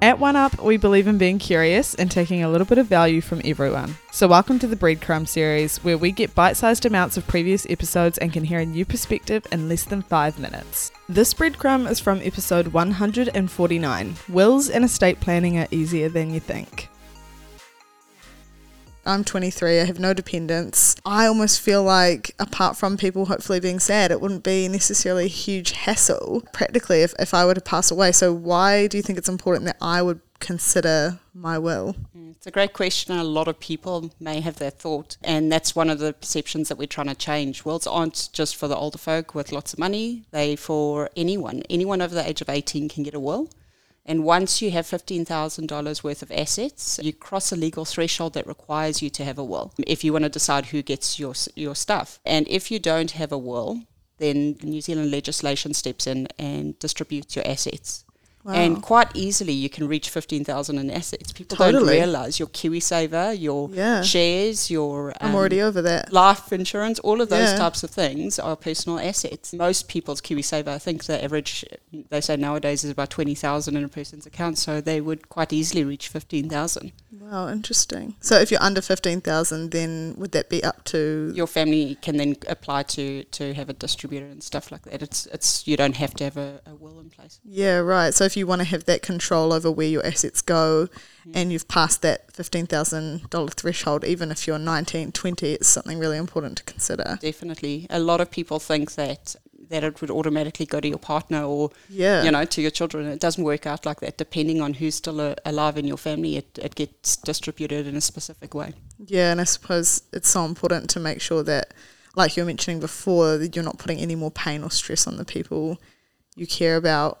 At One Up, we believe in being curious and taking a little bit of value from everyone. So, welcome to the Breadcrumb series, where we get bite sized amounts of previous episodes and can hear a new perspective in less than five minutes. This breadcrumb is from episode 149 Wills and estate planning are easier than you think. I'm 23, I have no dependents. I almost feel like, apart from people hopefully being sad, it wouldn't be necessarily a huge hassle practically if, if I were to pass away. So, why do you think it's important that I would consider my will? Mm, it's a great question. A lot of people may have that thought, and that's one of the perceptions that we're trying to change. Wills aren't just for the older folk with lots of money, they for anyone. Anyone over the age of 18 can get a will. And once you have $15,000 worth of assets, you cross a legal threshold that requires you to have a will if you want to decide who gets your, your stuff. And if you don't have a will, then New Zealand legislation steps in and distributes your assets. Wow. And quite easily, you can reach 15,000 in assets. People totally. don't realize your KiwiSaver, your yeah. shares, your. Um, I'm already over that. Life insurance, all of those yeah. types of things are personal assets. Most people's KiwiSaver, I think the average, they say nowadays, is about 20,000 in a person's account. So they would quite easily reach 15,000. Wow, interesting. So if you're under 15,000, then would that be up to. Your family can then apply to, to have it distributed and stuff like that. It's, it's You don't have to have a, a will in place. Yeah, right. So if you want to have that control over where your assets go mm. and you've passed that $15,000 threshold, even if you're 19, 20, it's something really important to consider. Definitely. A lot of people think that that it would automatically go to your partner or yeah. you know to your children. It doesn't work out like that depending on who's still a, alive in your family it, it gets distributed in a specific way. Yeah and i suppose it's so important to make sure that like you were mentioning before that you're not putting any more pain or stress on the people you care about